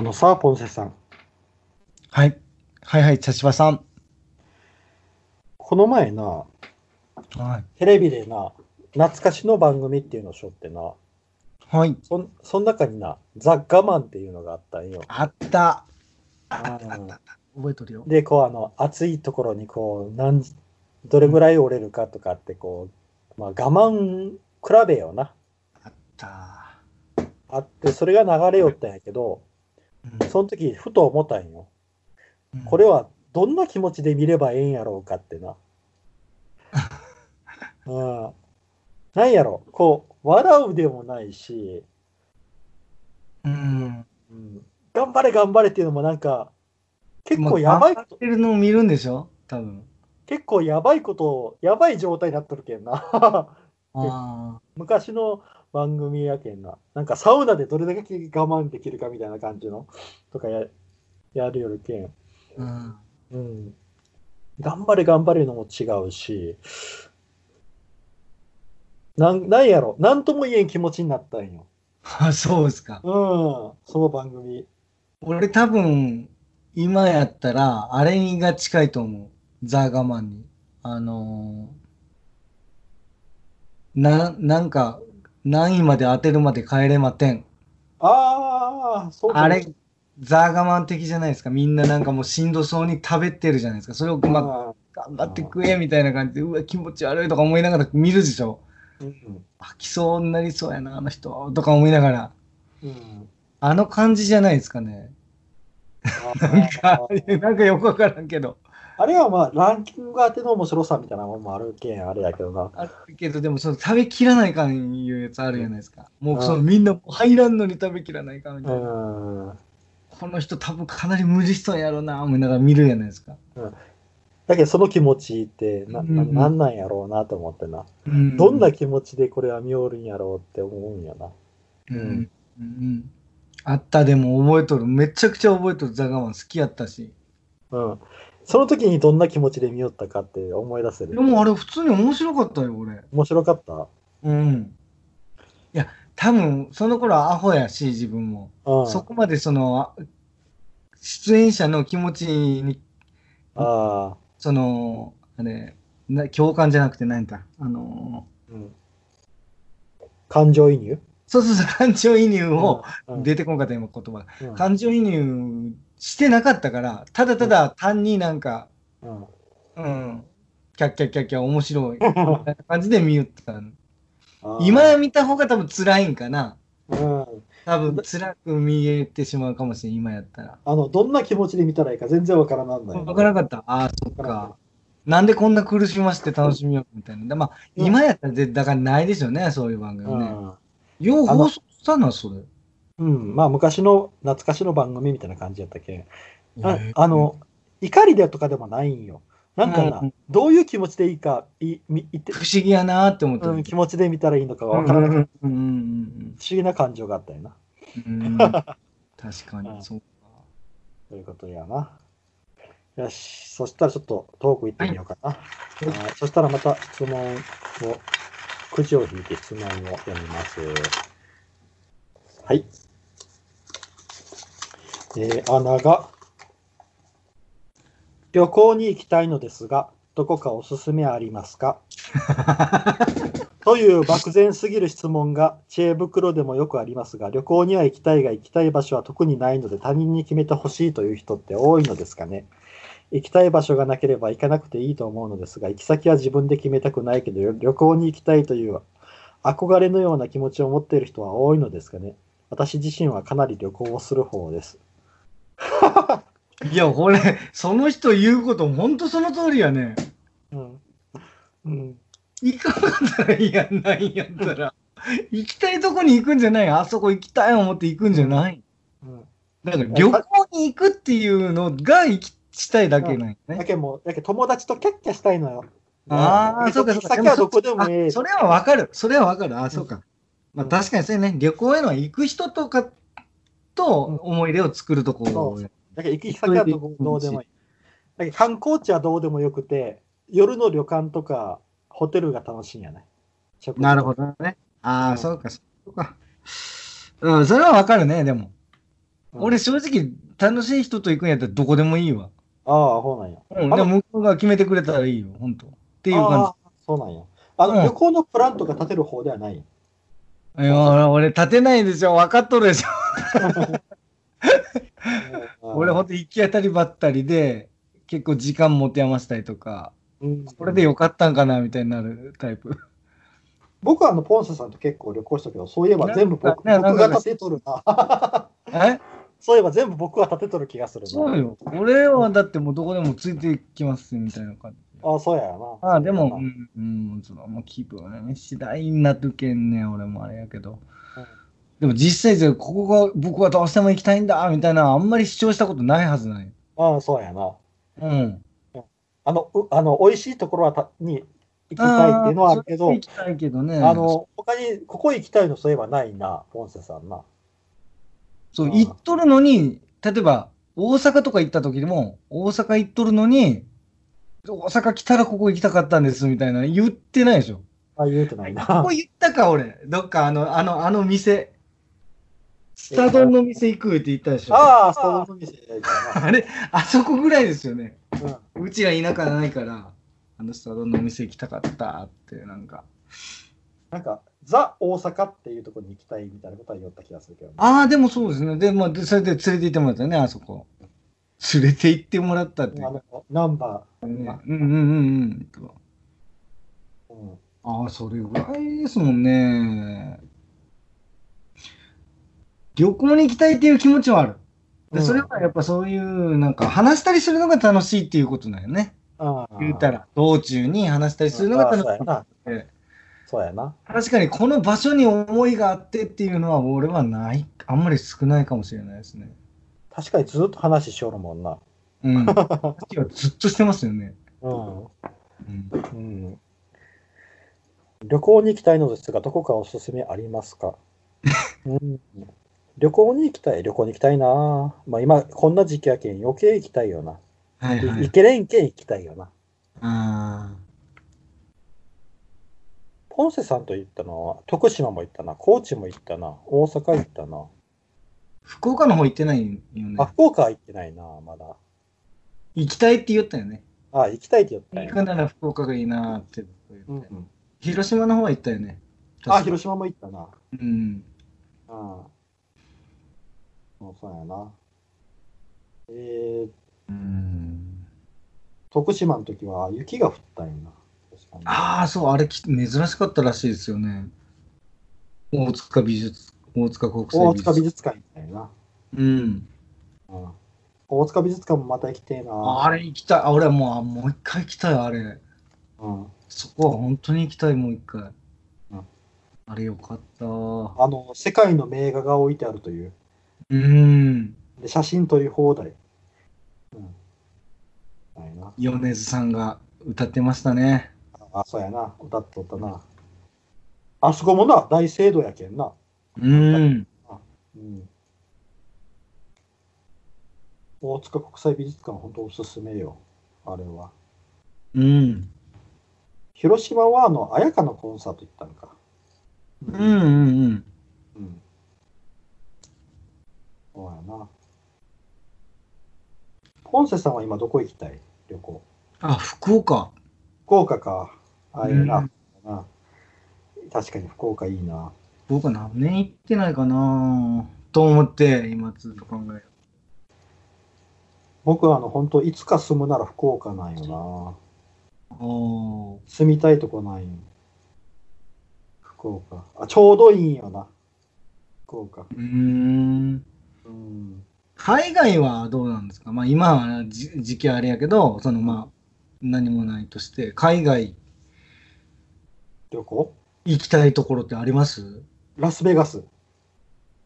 あのさ、ポンセさん。はい。はいはい、茶芝さん。この前な、はい。テレビでな、懐かしの番組っていうのをしょってな、はい。そんその中にな、ザ・ガマンっていうのがあったんよ。あった。ああったあったあった。覚えとるよ。で、こう、あの、暑いところに、こう、何時、どれぐらい折れるかとかって、こう、まあ、我慢比べよな。あった。あって、それが流れよったんやけど、うんその時、ふと思ったんよ。うんこれは、どんな気持ちで見ればええんやろうかってな。うん。なんやろ、こう、笑うでもないし、うん。うん、頑張れ頑張れっていうのもなんか、結構やばいことるのを見るんでしょ？多分。結構やばいこと、やばい状態になっとるけんな。昔の番組やけんな。なんかサウナでどれだけ我慢できるかみたいな感じのとかややるよりけん。うん。うん。頑張れ頑張れのも違うし、なんなんやろ、なんとも言えん気持ちになったんよ。あ、そうですか。うん、その番組。俺多分、今やったら、あれにが近いと思う。ザーガマンに。あのーな、なんか、何位まで当てるまで帰れまてん。ああ、そうかもあれ、ザーガマン的じゃないですか。みんななんかもうしんどそうに食べてるじゃないですか。それを、ま頑張って食えみたいな感じで、うわ、気持ち悪いとか思いながら見るでしょ。ーうん飽きそうになりそうやな、あの人。とか思いながら。うんあの感じじゃないですかね。なんか、なんかよくわからんけど。あれはまあ、ランキング当ての面白さみたいなもんもあるけん、あれやけどな。あるけど、でもその食べきらないかんいうやつあるじゃないですか。もうそのみんな入らんのに食べきらないかんみたういな。ん。この人多分かなり無理しそうやろうな、思いながら見るじゃないですか。だけどその気持ちってな、んなんなんやろうなと思ってな。うんどんな気持ちでこれは見おるんやろうって思うんやな。うんうんうんあったでも覚えとる。めちゃくちゃ覚えとるザガマン好きやったし。うん。その時にどんな気持ちで見よったかって思い出せる。でもあれ普通に面白かったよ、俺。面白かった？うん。いや、多分その頃はアホやし、自分も。うん。そこまでその、あ出演者の気持ちに、ああ。その、あれ、な共感じゃなくて何だ、あの、うん。感情移入？そうそうそう、感情移入を、うん出てこんかった今言葉が。うん感情移入してなかったから、ただただ単になんか、うんうん、キャッキャッキャッキャ面白い、みたいな感じで見よった。あー今見た方が多分辛いんかな。うん。多分辛く見えてしまうかもしれん、今やったら。あの、どんな気持ちで見たらいいか全然わからなんない。わからなかった。ああ、そっわか。なんでこんな苦しませて楽しみようみたいな。でまあ、うん今やったら絶対だからないでしょうね、そういう番組ね。うん。よう放送したな、それ。うん。まあ、昔の懐かしの番組みたいな感じやったけん。ああの、怒りでとかでもないんよ。なんかな、うんどういう気持ちでいいか、いみいて不思議やなって思ってる。うん、気持ちで見たらいいのかわからない、不うんうんうん思議な感情があったよな。うんうん確かに、うんそうか。ということやな。よし、そしたらちょっとトーク行ってみようかな。はいそしたらまた質問を、くじを引いて質問を読みます。はい。えー、穴が、旅行に行きたいのですが、どこかおすすめありますか？という漠然すぎる質問が知恵袋でもよくありますが、旅行には行きたいが行きたい場所は特にないので他人に決めてほしいという人って多いのですかね？行きたい場所がなければ行かなくていいと思うのですが、行き先は自分で決めたくないけど、旅行に行きたいという憧れのような気持ちを持っている人は多いのですかね？私自身はかなり旅行をする方です。いや、これ、その人言うこと、ほんとその通りやね。うん。うん。行かなかったらいいやんないんやったら。行きたいとこに行くんじゃないあそこ行きたい思って行くんじゃないうん、だから旅行に行くっていうのが行きしたいだけなんよね。だけどもう、だけど友達とキャッキャしたいのよ。ああ、そうかそうか。先はどこでもええ。あそれはわかる。それはわかる。あそうか。まあ確かにそうね、旅行への行く人とかと思い出を作るとこそうだけど行き先はどうでもいい。だけど観光地はどうでもよくて、夜の旅館とかホテルが楽しいんやね。なるほ。どね。ああ、うんそうか、そうか。うん、それはわかるね、でも。俺正直楽しい人と行くんやったらどこでもいいわ。ああ、そうなんや。うん、でも向こうが決めてくれたらいいよ、本当。っていうあ感あそうなんや。あの、うん旅行のプランとか立てる方ではない。じ。いや、俺立てないでしょ、分かっとるでしょ。俺ほんと行き当たりばったりで、結構時間持て余したりとか、うんこれでよかったんかなみたいになるタイプ。僕はあの、ポンセさんと結構旅行したけど、そういえば全部僕僕が立てとるな。え そういえば全部僕は立てとる気がするな。そうよ。俺はだってもうどこでもついてきますみたいな感じ。ああ、そうやな。ああ、でも、ううんん、うん、その、もう気分ね、次第になるけんね、俺もあれやけど。でも実際、ここが僕はどうしても行きたいんだ、みたいな、あんまり主張したことないはずない。ああ、そうやな。うん。あの、うあの美味しいところはたに行きたいっていうのはあるけど、行きたいけどね。あの、他に、ここ行きたいのそういえばないな、ポンセさんな。そう、行っとるのに、例えば、大阪とか行った時でも、大阪行っとるのに、大阪来たらここ行きたかったんです、みたいな、言ってないでしょ。あ、言うてないこなこ。言ったか、俺。どっか、あの、あの、あの店。スタ丼の店行くって言ったでしょ。ああ、スタバの店あれ、あそこぐらいですよね。な。うんうちが田舎ないから、あのスタ丼の店行きたかったって、なんか。なんか、ザ・大阪っていうところに行きたいみたいなことは言った気がするけど、ね。ああ、でもそうですね。で、まあ、でそれで連れて行ってもらったね、あそこ。連れて行ってもらったってナンバー、ね。うんうんうんうん。うん。ああ、それぐらいですもんね。旅行に行きたいっていう気持ちはある。でうんそれはやっぱそういう、なんか話したりするのが楽しいっていうことだよね。言ったら、道中に話したりするのが楽しいそう。そうやな。確かにこの場所に思いがあってっていうのは俺はない、あんまり少ないかもしれないですね。確かにずっと話しよるもんな。うん。ずっとしてますよね。うん。うん。うん、旅行に行きたいのですが、どこかおすすめありますか、うん、旅行に行きたい、旅行に行きたいな。まあ今、こんな時期やけん余計行きたいよな。はいはい行。けれんけん行きたいよな。あポンセさんと行ったのは、徳島も行ったな、高知も行ったな、大阪行ったな。ー福岡の方行ってないよねあ、。福岡は行ってないな、まだ。行きたいって言ったよね。あ、行きたいって言ったよ行くなら福岡がいいなーって。うんうん、広島の方は行ったよね。あ、広島も行ったな。うん。うん。そうやな。えー、うん。徳島の時は雪が降ったんやな。ああ、そう、あれき珍しかったらしいですよね。大塚美術、大塚国際大美術。塚美術館行ったんやな。うん。うん、大塚美術館もまた行きてえな。あれ行きたい。あ俺はもう、あもう一回行きたい、あれ。うん、そこは本当に行きたい、もう一回。うんあれよかった。あの、世界の名画が置いてあるという。うん。で、写真撮り放題。うん。米津さんが歌ってましたね。あ、そうやな。歌っとったな。あそこもな、大聖堂やけんな。うん。うん。大塚国際美術館、本当おすすめよ。あれは。うん。広島は、あの、綾香のコンサート行ったんか。うんうんうん。うん。そうやな。ポンセさんは今どこ行きたい？旅行。あ、福岡。福岡か。あ、いいな。うんな確かに福岡いいな。僕は何年行ってないかなと思って、今ずっと考える。僕はあの、本当いつか住むなら福岡なんよな。住みたいとこないん福岡。あ、ちょうどいいんよな。福岡。うーん。うん。海外はどうなんですか？まあ今はじ時期はあれやけど、そのまあ何もないとして、海外旅行行きたいところってあります？ラスベガス。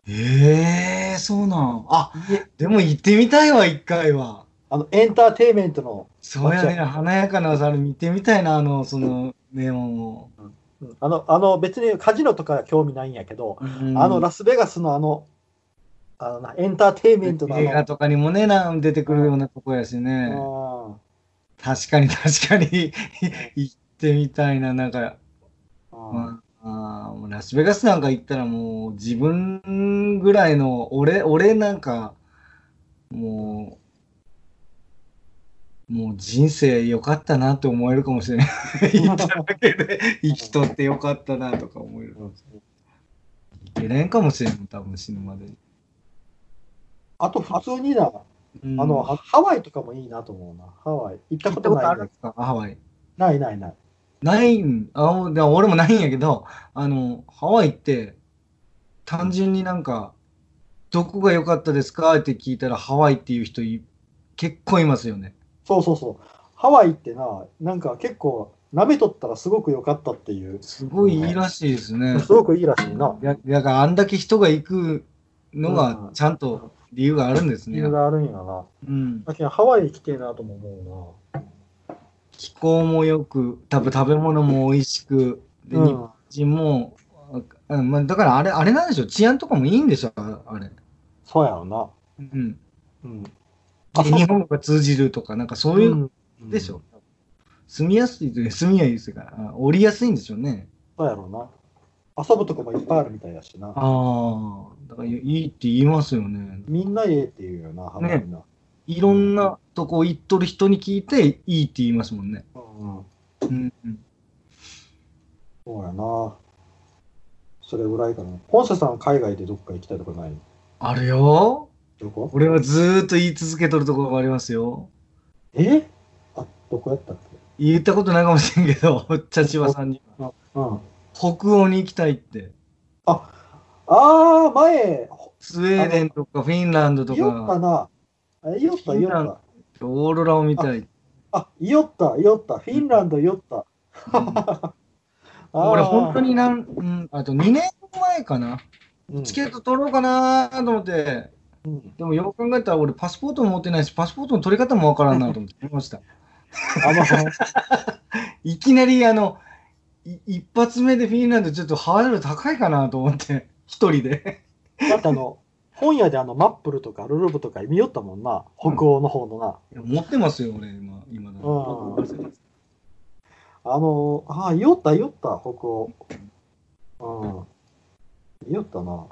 ええそうなん。あ、でも行ってみたいわ、一回は。あの、エンターテインメントの、そうやね、華やかなざる見てみたいな、あの、その、ネオンを。うんあの、あの別にカジノとかは興味ないんやけど、うんあのラスベガスのあの、あのなエンターテインメントの映画とかにもね、なん出てくるようなとこやしね。うん。確かに確かに。行ってみたいな、なんか、うん。まああーもうラスベガスなんか行ったらもう自分ぐらいの俺俺なんかもうもう人生良かったなって思えるかもしれない。行っただけで生きとって良かったなとか思えるかもしれない。いけないかもしれん多分死ぬまでに、あと普通にな、うんあの、ハハワイとかもいいなと思うな。ハワイ。行ったことないあるんですか？ハワイないないない。ないん？あでも俺もないんやけどあのハワイって単純になんかどこが良かったですかって聞いたらハワイっていう人い結構いますよね。そうそうそう。ハワイってな、なんか結構、舐めとったらすごく良かったっていう。すごいいいらしいですね。すごくいいらしいな。やだからあんだけ人が行くのうんがちゃんと理由があるんですね。理由があるんやな。うん、だけどハワイ行きてえなとも思気候もよく多分食べ物も美味しくで、うな。日本人もあまあ、だからあれあれなんでしょう治安とかもいいんでしょああれ。そうやろな。うん、うん。で日本語が通じるとかなんかそういううんでしょ。住みやすいという住みやすいから、あ降りやすいんでしょうね。そうやろな。遊ぶとこもいっぱいあるみたいやしな。ああ、だからいいって言いますよね。みんなええって言うよな、ハワイな。いろんなとこ行っとる人に聞いていいって言いますもんね。うんうん。そうやな。それぐらいかな。ポンセさん、海外でどっか行きたいとこないあるよ。どこ？俺はずーっと言い続けとるところがありますよ。え？あ、どこやったっ言ったことないかもしれんけど、茶千葉さんに。けうん。北欧に行きたいって。ああ、前、スウェーデンとかフィンランドといよったか、な。あった、いよっフィンランオーロラを見たい。た。あ、いよった、いよった。フィンランドいよった。俺 本当にな、なん、うん、あと2年前かな。うんチケット取ろうかなと思って、うんでもよく考えたら俺パスポートも持ってないし、パスポートの取り方もわからんなと思ってました。いきなりあの、い一発目でフィンランドちょっとハードル高いかなと思って、一人で。だってあの、本屋であの、マップルとかルルブとか見よったもんな。北欧の方のな。いや持ってますよ、俺今。今だあの、ああ、いよった、いよった、北欧。うん。いよったな。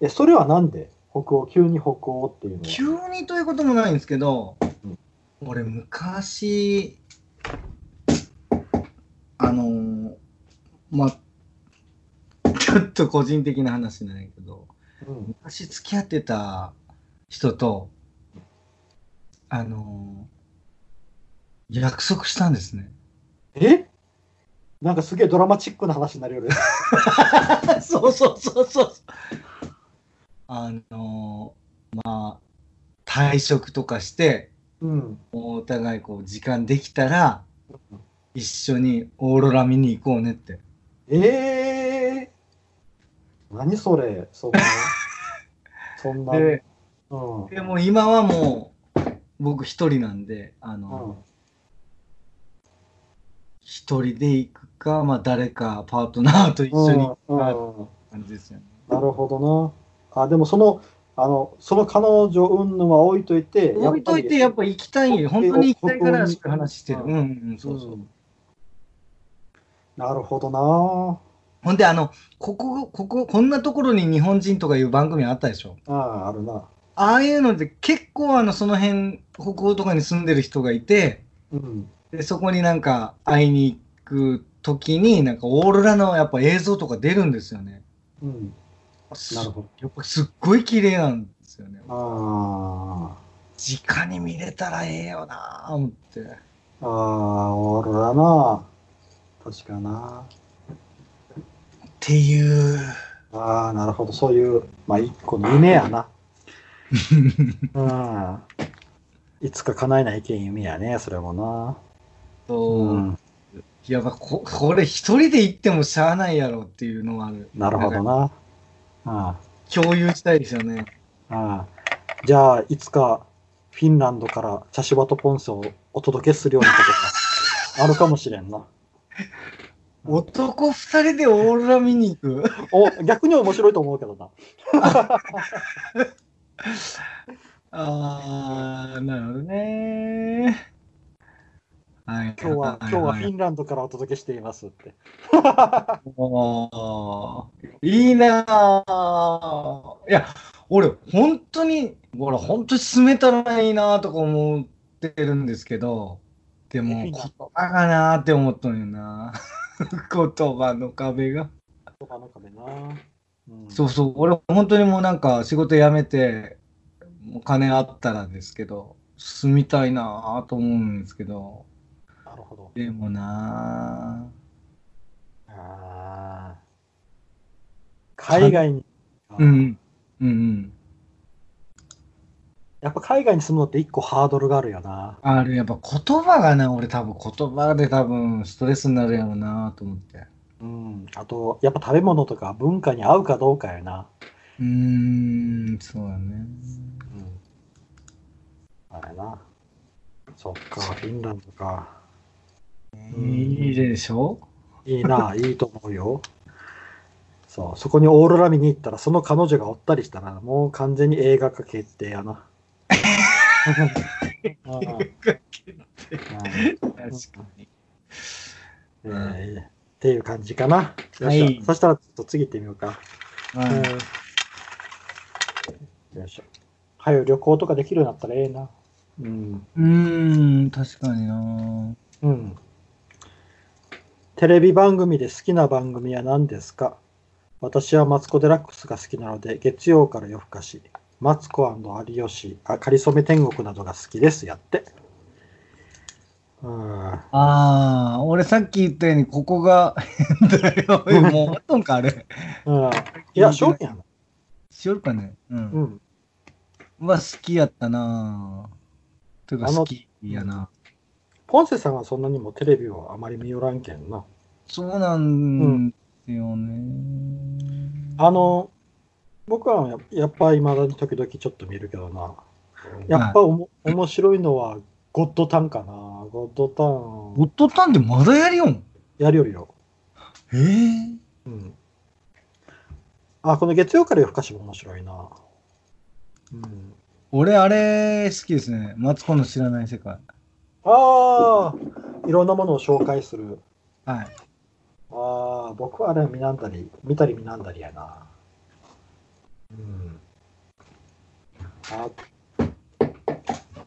え、それはなんで？北欧、急に北欧っていうのは。急にということもないんですけどうん、俺昔、あのーまあ、ちょっと個人的な話なんやけど、うん。昔付き合ってた人と、あのー約束したんですね。え？なんかすげえドラマチックな話になるよね。そうそうそうそう。あのーまあ、退職とかして、うん。お互いこう時間できたら、一緒にオーロラ見に行こうねって。ええー。何それそんな。そんな。で、うん。でも今はもう、僕一人なんで、あうんの、一人で行くか、まあ誰かパートナーと一緒に行くかうんうん感じですよね。なるほどな。あ、でもその、あの、その彼女云々は置いといて、置いといて、やっぱ行きたい、本当に行きたいから話してる。ううんんうん、そうそう。なるほどな。ほんで、あの、ここ、ここ、こんなところに日本人とかいう番組あったでしょ？ああ、あるな。ああいうので結構あの、その辺、北欧とかに住んでる人がいて、うん。で、そこになんか会いに行く時に、なんかオーロラのやっぱ映像とか出るんですよね。うん。なるほど。やっぱすっごい綺麗なんですよね。あ直に見れたらええよなぁ思って。あ。ああ、オーロラな。確かな。っていう。ああ、なるほど。そういう、まあ、一個の夢やな。うん。いつか叶えないけん夢やね、それもな。そう、うん。いや、まあここれ一人で行ってもしゃあないやろっていうのはある。なるほどな。あ共有したいですよね。あ。ああ。じゃあ、いつかフィンランドから茶芝とポンセをお届けするようなことがあるかもしれんな。男二人でオーロラ見に行く？お、逆に面白いと思うけどな。あー、なるほどね。はい。今日は、今日はフいィンランドからお届けしていますって。いいなぁ。いや、俺、本当に、ほら、本当に進めたらいいなとか思ってるんですけど、でも、言葉がなーって思ったのよな。言葉の壁が。言葉の壁な。うん、そうそう、俺、本当にもうなんか仕事辞めて、もう金あったらですけど、住みたいなと思うんですけど、なるほど。でもなあー海外に、うん、うん、うん。やっぱ海外に住むのって一個ハードルがあるよな。ある、やっぱ言葉がな、俺多分言葉で多分ストレスになるやろうなと思って。うん。あと、やっぱ食べ物とか文化に合うかどうかやな。うーん、そうだね。うん。あれな。そっか、フィンランドか。いいでしょ？いいな、いいと思うよ。そう、そこにオーロラ見に行ったら、その彼女がおったりしたら、もう完全に映画化決定やな。確かに。えーっていう感じかな。はいそしたらちょっと次行ってみようか。はいうんよいしょ。はよ旅行とかできるようになったらええな。うん。うーん、確かになうん。テレビ番組で好きな番組は何ですか？私はマツコ・デラックスが好きなので、月曜から夜更かし、マツコ有吉、あ、かりそめ天国などが好きです。やって。うん。ああ、俺さっき言ったように、ここが変だよ。え もう終わっとんか、あれ。うん、いや、正面やな。しよるかね。う。うんん。は好きやったなというか好きやな。ポンセさんはそんなにもテレビをあまり見よらんけんな。そうなんですよね。あの、僕はややっぱり未だに時々ちょっと見るけどな。やっぱおも、面白いのはゴッドタンかな。ゴッドタゴンッドタンってまだやりよん？やるよりよ。ええうん。あ、この月曜から夜更かしも面白いな。うん。俺、あれ好きですね。マツコの知らない世界。ああ、いろんなものを紹介する。はい。ああ、僕はあれ見なんだり、見たり見なんだりやな。うん。あ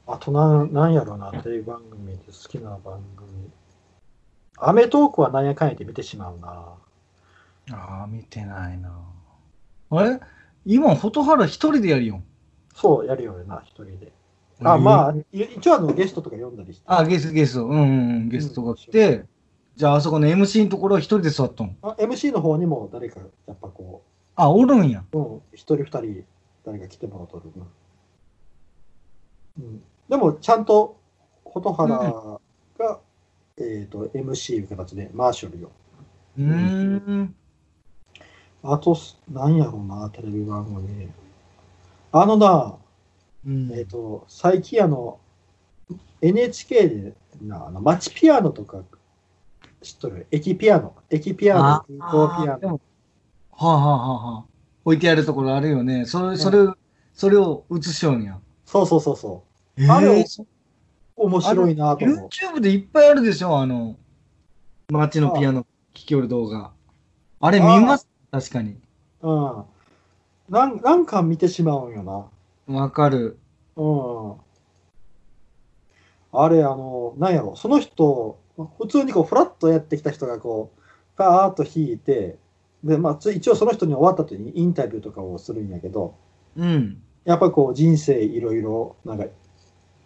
あとなん、なんやろな、テレビ番組で好きな番組。アメトークはなんやかんやで見てしまうな。ああ、見てないな。あれ？今、フォトハラ一人でやるよん。そう、やるよな、一人で。あ、まあ、い一応あのゲストとか読んだりして。あ、ゲスト、ゲスト。うんうんうん、ゲストが来て、じゃあ、あそこの MC のところは一人で座っとん。あ MC の方にも誰か、やっぱこあ、おるんや。う、うん、一人二人、誰か来てもらうとるな。うん。でも、ちゃんと、蛍原が、えっ、と、MC いう形で回しよるよ。うーん。あと、なんやろうな、テレビ番組。あのな、うんえっ、と、最近あの、NHK でな、あの、街ピアノとか、知っとる？駅ピアノ。駅ピアノ、あ空港ピアノ。はあ、はあはあはあ、置いてあるところあるよね。それ、それ、それを映しようんや。そうそうそうそう。えあれ面白いなと思う。YouTube でいっぱいあるでしょ、あの、街のピアノ聴きよる動画。あれ見ます？確かに。うん。なんなんか見てしまうんよな。わかる。うん。あれ、あの、なんやろ、その人、普通にこう、フラッとやってきた人がこう、パーッと弾いて、で、まあ、つ一応その人に終わった後にインタビューとかをするんやけど、うん。やっぱこう、人生いろいろ、なんか、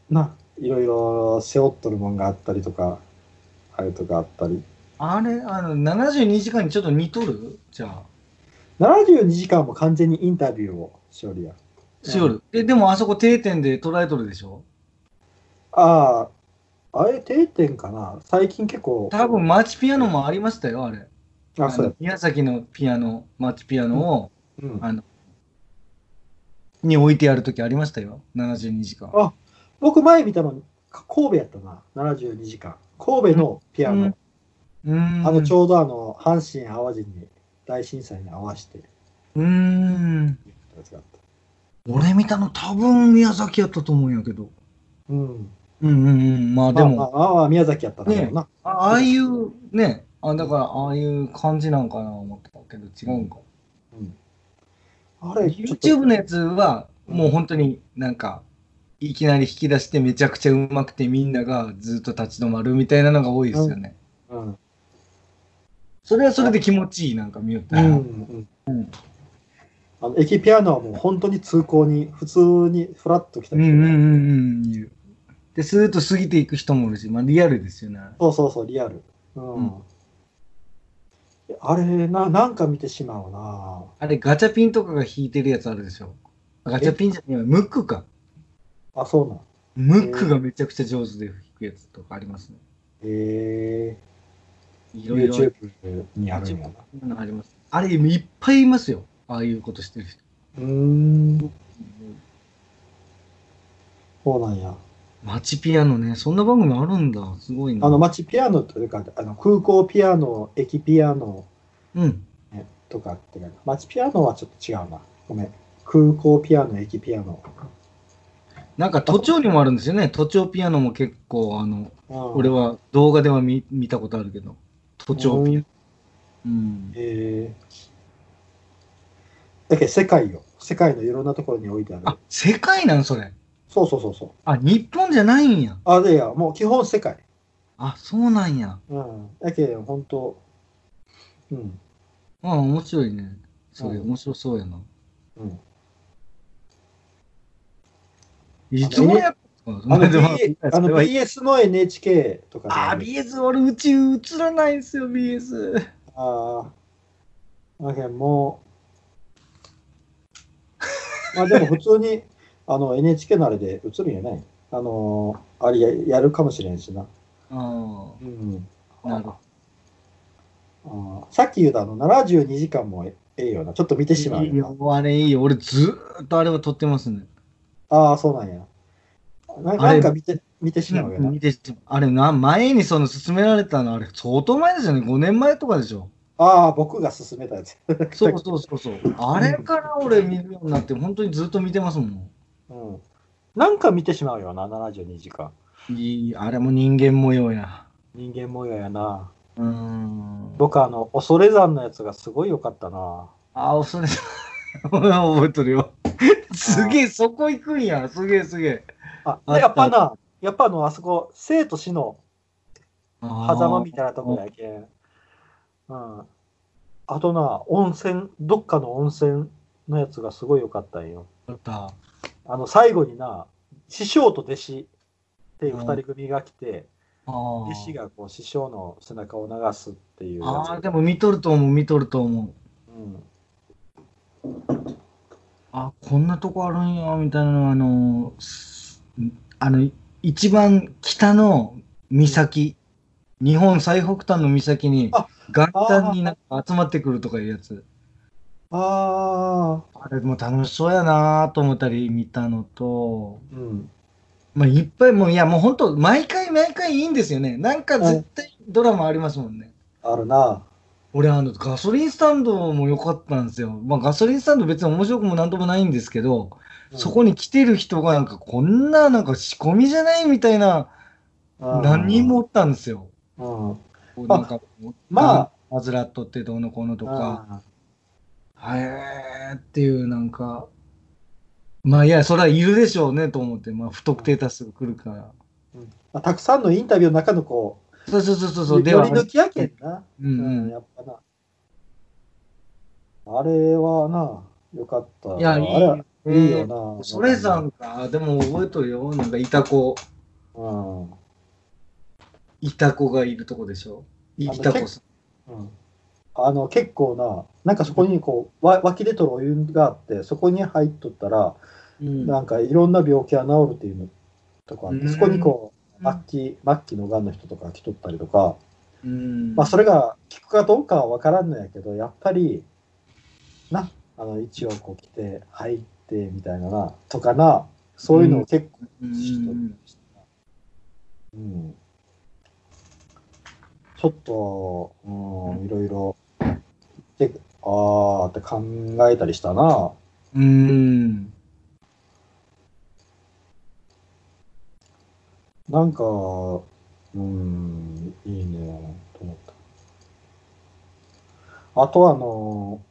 な、いろいろ背負っとるもんがあったりとか、あれとかあったり。あれ、あの、72時間にちょっと似とる？じゃあ。72時間も完全にインタビューをしおるやん。しよる。え、でもあそこ定点で捉えとるでしょ？ああ、あれ定点かな？最近結構。多分、マーチピアノもありましたよ、あれ。あ、そう。宮崎のピアノ、マーチピアノを、うん。あの、に置いてある時ありましたよ。72時間。あ僕前見たの神戸やったな。72時間。神戸のピアノ。うんうーん。あの、ちょうどあの、阪神淡路に大震災に合わせてうーん。俺見たの多分宮崎やったと思うんやけど。うん。うんうんうん。まあでも、まあ、まあ、まあ宮崎やったな。あああいうね、あだからああいう感じなんかな思ったけど違うんか。うんあれ、YouTube のやつはもう本当になんかいきなり引き出してめちゃくちゃうまくてみんながずっと立ち止まるみたいなのが多いですよね。うん。それはそれで気持ちいいなんか見よったら。うんうんうんあの駅ピアノはもう本当に通行に普通にフラッと来たうんうんうんうん言う。で、スーッと過ぎていく人もいるし、まあリアルですよね。そうそうそう、リアル。うん。うんあれな、なんか見てしまうな。あれガチャピンとかが引いてるやつあるでしょ。ガチャピンじゃねえわムックか。あ、そうなん。ムックがめちゃくちゃ上手で弾くやつとかありますね。えー、いろいろ YouTube にあるんやな。あります。あれいっぱいいますよ。ああいうことしてる人。うーん、そうなんや。マチピアノね、そんな番組あるんだ。すごいな。あの、街ピアノというか、あの空港ピアノ、駅ピアノ、うん。ね、とかってか、街ピアノはちょっと違うな。ごめん。空港ピアノ、駅ピアノ。なんか都庁にもあるんですよね。都庁ピアノも結構、あの、うん俺は動画では見見たことあるけど、都庁ピアノ。うん。えー、だけど世界よ。世界のいろんなところに置いてある。あ、世界なんそれ。そうそうそうそう。あ、日本じゃないんや。あ、でや、もう基本世界。あ、そうなんや。うん。だけど、本当うん。あ、面白いね。それ、うん面白そうやな。うん。いつもやあの、BS の NHK とかであ、ある BS、俺、うち映らないんですよ、BS。ああ。だけどもう、まあでも普通にあの NHK のあれで映るんやないあのあれややるかもしれんしな。ああ、うん。なるほあーさっき言うたあの72時間もええよな。ちょっと見てしまど。うあれいいよ。俺、ずーっとあれは撮ってますね。な。ああ、そうなんや。ななんか見て見てしまうよな。見てあれな、前にその勧められたの、あれ、相当前ですよね。5年前とかでしょ。ああ、僕が勧めたやつ。そうそうそうそう。あれから俺見るようになって、本当にずっと見てますもん。うん。なんか見てしまうよな、72時間。いい、あれも人間模様や。人間模様やな。うーん。僕あの、恐山のやつがすごい良かったな。あ、それ、覚えとるよ。すげえ、そこ行くんや。すげえ、すげえ。あ、やっぱな、やっぱあの、あそこ、生と死のあ狭間みたいなとこやけん。うん。あとな、温泉、どっかの温泉のやつがすごい良かったんよ。あった。あの、最後にな、師匠と弟子っていう二人組が来て、あ弟子がこう師匠の背中を流すっていう。ああ、でも見とると思う、見とると思う。うん。あ、こんなとこあるんや、みたいなの、あの、すあの、一番北の岬、日本最北端の岬にあ、元旦になんか集まってくるとかいうやつ。ああ、あれも楽しそうやなと思ったり見たのと、うん。まあ、いっぱいもう、いや、もう本当、毎回毎回いいんですよね。なんか絶対ドラマありますもんね。あるな。俺、あの、ガソリンスタンドも良かったんですよ。まあ、ガソリンスタンド別に面白くもなんともないんですけど、そこに来てる人がなんかこんななんか仕込みじゃないみたいなうん何人もおったんですよ。うん。なんかまあ、マズラットってどうのこうのとか、あへーっていうなんか、まあいや、それはいるでしょうねと思って、まあ不特定多数来るから。まあ、たくさんのインタビューの中のこそうそうそうそうう、そう、で抜きやけんな。うんうん、うん。やっぱな。あれはな、よかった。いや、いい。いいよな。それさんか、でも覚えとるよ。なんかいた子、うん。いた子がいるとこでしょ。いた子さん。うん。あの、結構な、なんかそこにこう、わ湧き出とるお湯があって、そこに入っとったら、うん。なんかいろんな病気が治るっていうのとかあって、うん。そこにこう、末期、末期のがんの人とかが来とったりとか、うん。まあそれが効くかどうかは分からんのやけど、やっぱり、な、あの、一応こう来て、入ってみたいなな、とかな、そういうのを結構うんしとりしたなうん。ちょっと、うん、いろいろ、であーって考えたりしたな。うん。なんか、うーん、いいね、と思った。あとあの、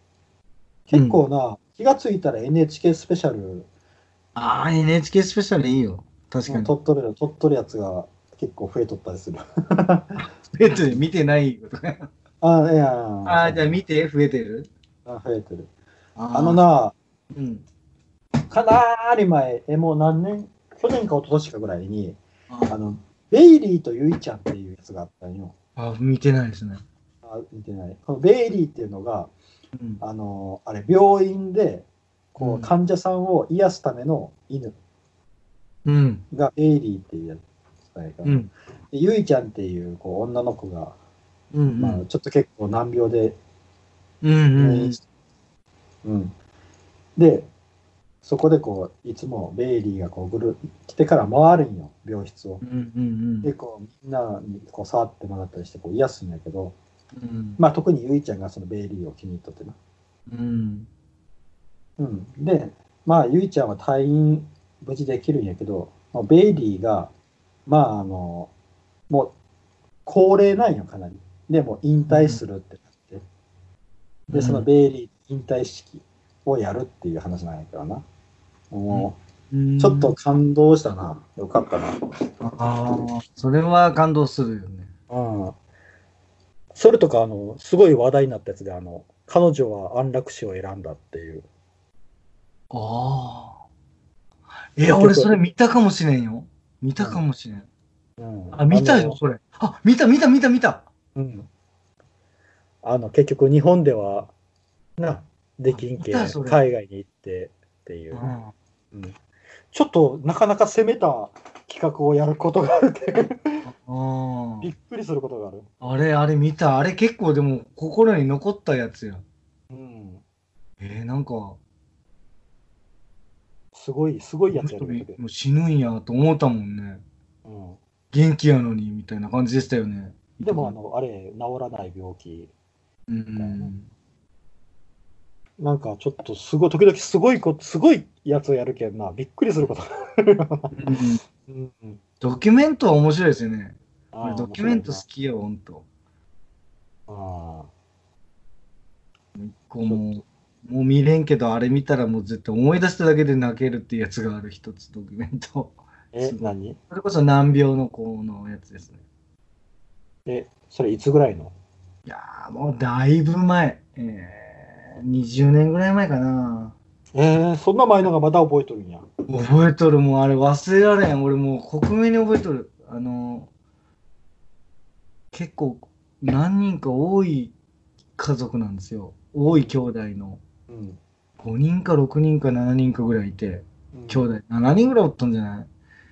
結構な、気がついたら NHK スペシャル、ああ、NHK スペシャルいいよ。確かに。撮っとる、撮っとるやつが結構増えとったりする。ペットで見てないことか。あいやああ、じゃあ見て、増えてる？あ増えてる。ああの、な、うん。かなり前、え、もう何年、去年か一昨年かぐらいに、ああの、ベイリーとユイちゃんっていうやつがあったんよ。あ、見てないですね。あ見てない。このベイリーっていうのが、うん。あの、あれ、病院で、こうんう、患者さんを癒すための犬うん。がベイリーっていうやつなんやから、うん。でユイちゃんっていうこう女の子が、うん。まあ、ちょっと結構難病でうん。うん。うん。で、そこでこう、いつもベイリーがこうぐる来てから回るんよ、病室をう。ん。うん。で、こう、みんなにこう触ってもらったりしてこう癒すんやけど、うん。まあ特にゆいちゃんがそのベイリーを気に入っとってな。うん。うん。で、まあゆいちゃんは退院無事できるんやけど、まあベイリーが、まああの、もう高齢なんよ、かなり。で、もう引退するってなって。で、そのベイリー引退式をやるっていう話なんやけどな。もうんう、ちょっと、感動したな。よかったな。ああ、それは感動するよね。うん。それとか、あの、すごい話題になったやつで、あの、彼女は安楽死を選んだっていう。ああ。え、俺それ見たかもしれんよ。見たかもしれん。うん、あ、見たよ、のそれ。あ、見た、見た、見た、見た。うん。あの、結局、日本では、な、できんけん、海外に行ってっていう。うんうんちょっと、なかなか攻めた企画をやることがあるっていう。あびっくりすることがある。あれ、あれ見た。あれ結構でも心に残ったやつや。うん。えー、なんか、すごい、すごいやつやもう死ぬんやと思ったもんね。うん。元気やのに、みたいな感じでしたよね。でも、あの、あれ、治らない病気。うん。なんかちょっとすごい、時々すごいこ、すごいやつをやるけんな、びっくりすることがある。うんうんうんドキュメントは面白いですよね。ドキュメント好きよ、ほんと。あ一個もう、もう見れんけど、あれ見たらもう絶対思い出しただけで泣けるっていうやつがある一つドキュメント。ーえ何？それこそ難病の子のやつですね。え、それいつぐらいの？いやーもうだいぶ前。えー、20年ぐらい前かな。えー、そんな前のがまだ覚えとるんや。覚えとる、もうあれ忘れられん。俺もう克明に覚えとる。あの、結構何人か多い家族なんですよ。多い兄弟の。うん。5人か6人か7人かぐらいいて、うん兄弟7人ぐらいおったんじゃない？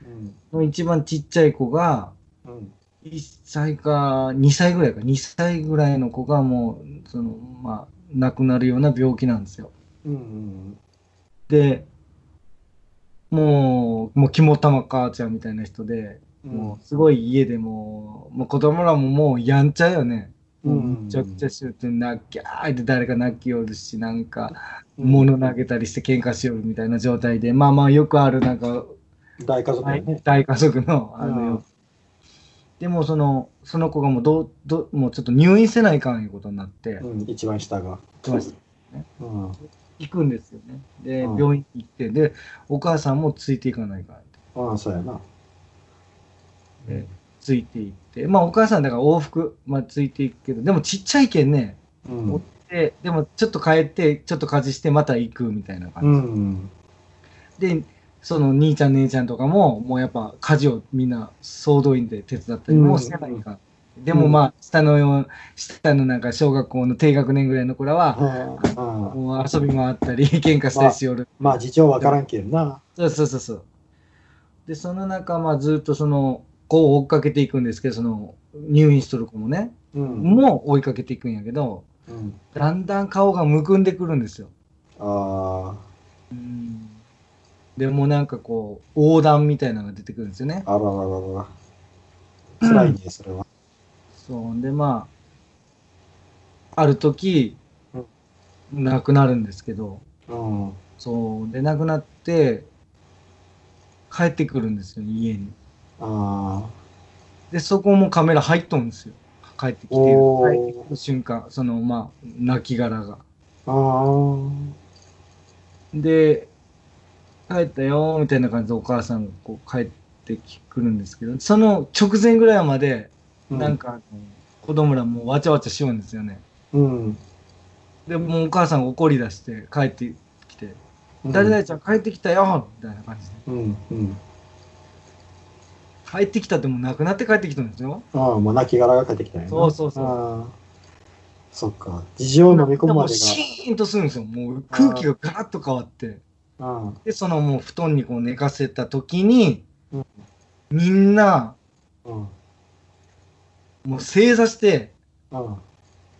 うん。の一番ちっちゃい子が、うん。1歳か2歳ぐらいか、2歳ぐらいの子がもう、その、まあ、亡くなるような病気なんですよ。うん。うん。で、もう、もう肝玉母ちゃんみたいな人で、もうすごい家でもう、もう子供らももうやんちゃよね。もうむちゃくちゃしよって、泣きゃーって誰か泣きよるし、なんか、物投げたりして喧嘩しよるみたいな状態で、まあまあよくあるなんか、大家族やね。大家族の、あのうんよでもその、その子がもうどう、どうもうちょっと入院せないかんいうことになって、うん、一番下が。来ましたうん。行くんですよね。で、うん病院行って、で、お母さんもついていかないかんって。ああ、そうやな。でついていって、まあお母さんだから往復、まあついていくけど、でもちっちゃいけんね、うん。で、でもちょっと帰って、ちょっと家事してまた行くみたいなう感じ。ん。で、その兄ちゃん姉ちゃんとかも、もうやっぱ家事をみんな総動員で手伝ったりもしてないか。でもまあ、下のよ、下のなんか小学校の低学年ぐらいの子らは、うんもう遊び回ったり、喧嘩したりしよる。まあ、事情わからんけんな。そうそうそうそう。で、その中、まあずっとその子を追っかけていくんですけど、その入院しとる子もね、うん。も追いかけていくんやけど、うん。だんだん顔がむくんでくるんですよ。あうん。でもなんかこう、横断みたいなのが出てくるんですよね。あ、あららららら。辛いね、それは。そう。で、まあ、ある時、亡くなるんですけど、うん。そう。で、亡くなって、帰ってくるんですよ、家に。あで、そこもカメラ入っとんですよ。帰ってきて、帰ってきた瞬間、その、まあ、泣き殻が。あ。あで、帰ったよ、みたいな感じでお母さんがこう帰ってくるんですけど、その直前ぐらいまで、あ。なんか、あの子供らもうわちゃわちゃしようんですよね。うん。で、もうお母さんが怒り出して帰ってきて、うん。誰々ちゃん帰ってきたよみたいな感じで。うん。うん。帰ってきたってもう亡くなって帰ってきたんですよ。ああ、もう亡き殻が帰ってきたんやなそうそうそうそっか。事情を飲み込までうシーンとするんですよ。もう空気がガラッと変わって。が。で、そのもう布団にこう寝かせた時に、うんみんな、うん。うん。もう正座して、うん。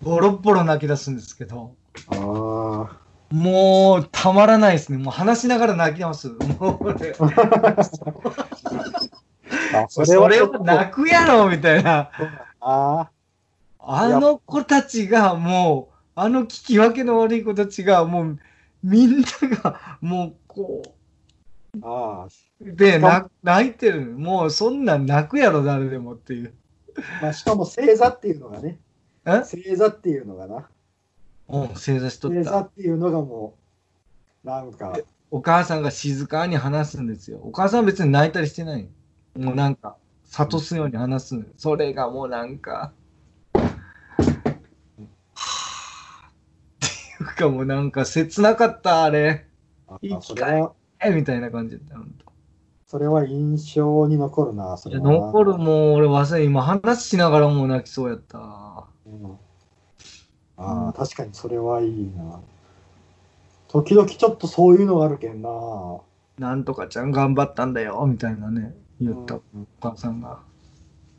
ボロッボロ泣き出すんですけど、あもうたまらないですね。もう話しながら泣きます。それ それはは泣くやろみたいな。ああの子たちがもう、あの聞き分けの悪い子たちがもう、みんながもうこあ。あう、で、な泣いてる。もうそんなん泣くやろ、誰でもっていう。あ。まあ、しかも正座っていうのがね。え？正座っていうのがな。うん、正座しとっ正座た。っていうのがもう、なんか、お母さんが静かに話すんですよ。お母さんは別に泣いたりしてない。もうなんか、諭すように話すのそれがもうなんか、はぁっていうかもうなんか切なかった、あれ。あいい機会それは、えみたいな感じだそれは印象に残るな、それはな。残るもう俺忘れ、今話しながらもう泣きそうやった。うんああ、確かにそれはいいな。時々ちょっとそういうのがあるけんな。なんとかちゃん頑張ったんだよ、みたいなね、言った、おうん母さんが。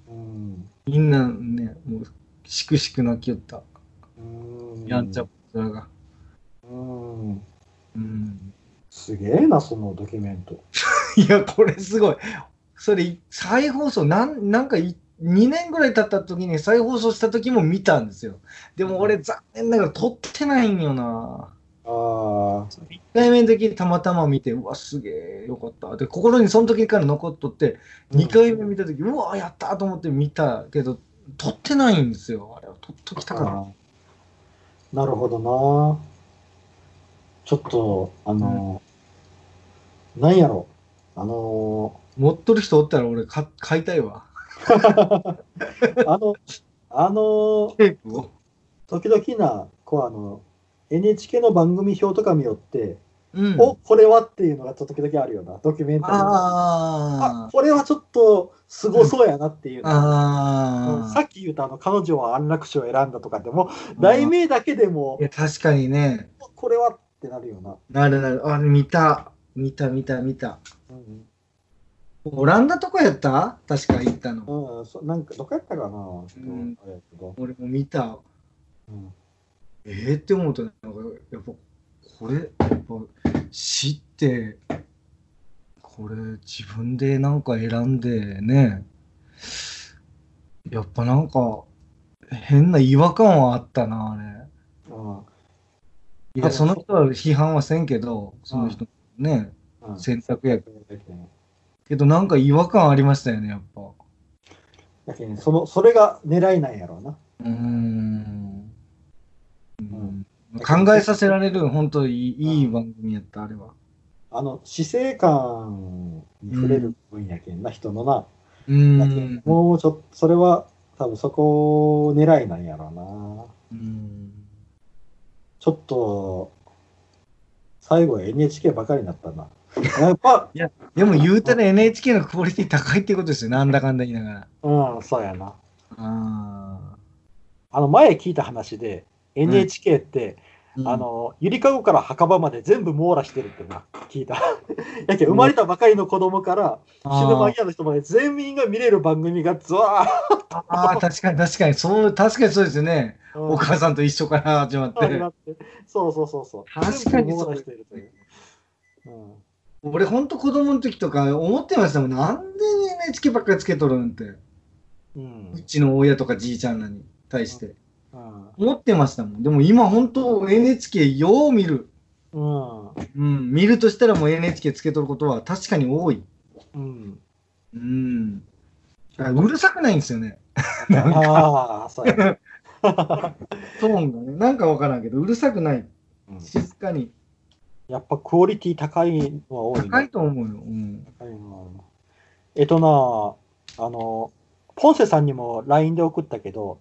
うん。みんなね、もう、しくしく泣きよった。うん。やんちゃっぽらが。うん。うん。すげえな、そのドキュメント。いや、これすごい。それ、再放送、なんなんかい、2年ぐらい経った時に再放送した時も見たんですよ。でも俺、残念ながら撮ってないんよな。ああ。1回目の時にたまたま見て、うわ、すげえよかった。で、心にその時から残っとって、2回目見た時、うわ、やったと思って見たけど、撮ってないんですよ。あれは撮っときたかな。あーなるほどな。ちょっと、あの、なんやろ。あの持っとる人おったら俺か買いたいわ。あの、あの、テープを。時々な、こうあの、NHK の番組表とか見よって、うん。おこれはっていうのが時々あるよな、ドキュメンタリーのああこれはちょっとすごそうやなっていうあ。の、あさっき言ったあの彼女は安楽死を選んだとかでも、題名だけでもい、や、確かにね。これはってなるよな。なるなる。あれ見た。見た見た見た。うんオランダとかやった？確か行ったの。うん、うん、そなんかどこやったかな、ちょっとん俺も見た。うんえー、って思うと、なんか、やっぱ、これ、やっぱ、死って、これ、自分でなんか選んでね、やっぱなんか、変な違和感はあったな、あれ。うんいや、その人は批判はせんけど、その人ね、うん選択やけど、なんか違和感ありましたよね、やっぱ。だけどねそのそれが狙いなんやろうな。うーん。うん考えさせられる、本当にいい番組やった、あれは。あの死生観に触れる分やけんな、人のな。うんど。もうちょっと、それは多分そこ狙いなんやろうな。うんちょっと、最後は NHK ばかりになったな。やっぱ、でも言うたら NHK のクオリティ高いってことですよ、なんだかんだ言いながら。うん、そうやな。ああの、前聞いた話で、NHK って、ーあ、の、ゆりかごから墓場まで全部網羅してるってな、聞いた。やけん生まれたばかりの子供から、死ぬ間際の人まで全員が見れる番組がずわああー、確かに確かに、そう、確かにそうですよね。ーお母さんと一緒から始まって。なってそうそうそうそう。確かに網羅してるという。うん俺、ほんと子供の時とか思ってましたもん。なんで NHK ばっかりつけとるんって。うんうちの親とかじいちゃんらに対して。うん思ってましたもん。でも今本当 NHK よう見る。うんうん。見るとしたらもう NHK つけとることは確かに多い。うんうん。あうるさくないんですよね。ああ、そうや。トーンがね。なんかわからんけど、うるさくない。うん静かに。やっぱクオリティ高いのは多いね高いと思うよ。うん。高いなえっとな、あの、ポンセさんにも LINE で送ったけど、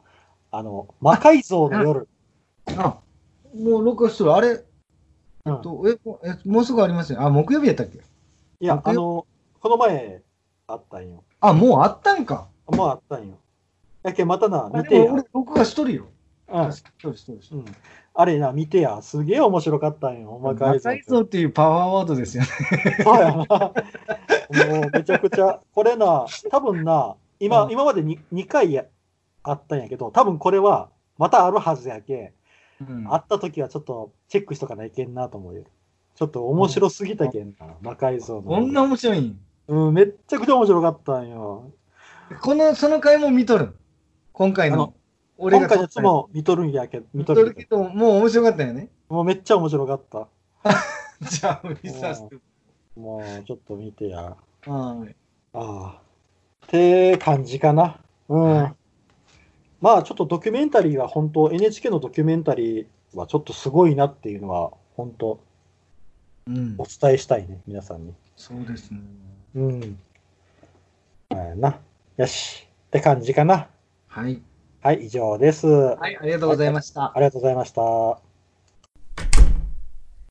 あの、魔改造の夜。あ、もう録画してる。あれ、うんとえもえもうすぐありますよ。あ、木曜日やったっけ？いや、僕あの、この前あったんよ。あ、もうあったんか。もうあったんよ。やけんまたな、あ見てや。俺、録画しとるよ。うん今日しとるし。うん。あれな、見てや。すげえ面白かったんよ。魔改造。魔改造っていうパワーワードですよね。そうやな。もうめちゃくちゃ、これな、多分な、今、うん今までに2回やあったんやけど、多分これはまたあるはずやけ、うん会った時はちょっとチェックしとかないけんなと思うよ。ちょっと面白すぎたけんな、魔改造の。こんな面白いん？うん、めっちゃくちゃ面白かったんよ。この、その回も見とる。今回の？俺が今回のも見とるんやけど、見見とるけど、もう面白かったよね。ど、もうめっちゃ面白かった。じゃあ、無理させて。もうちょっと見てや。はい。ああ。って感じかな。うん。はいまあちょっとドキュメンタリーは本当 NHK のドキュメンタリーはちょっとすごいなっていうのは本当うんお。伝えしたいね、皆さんに。そうですね。うん。まあな。よし。って感じかな。はい。はい、以上です。はい、ありがとうございました。ありがとうございました。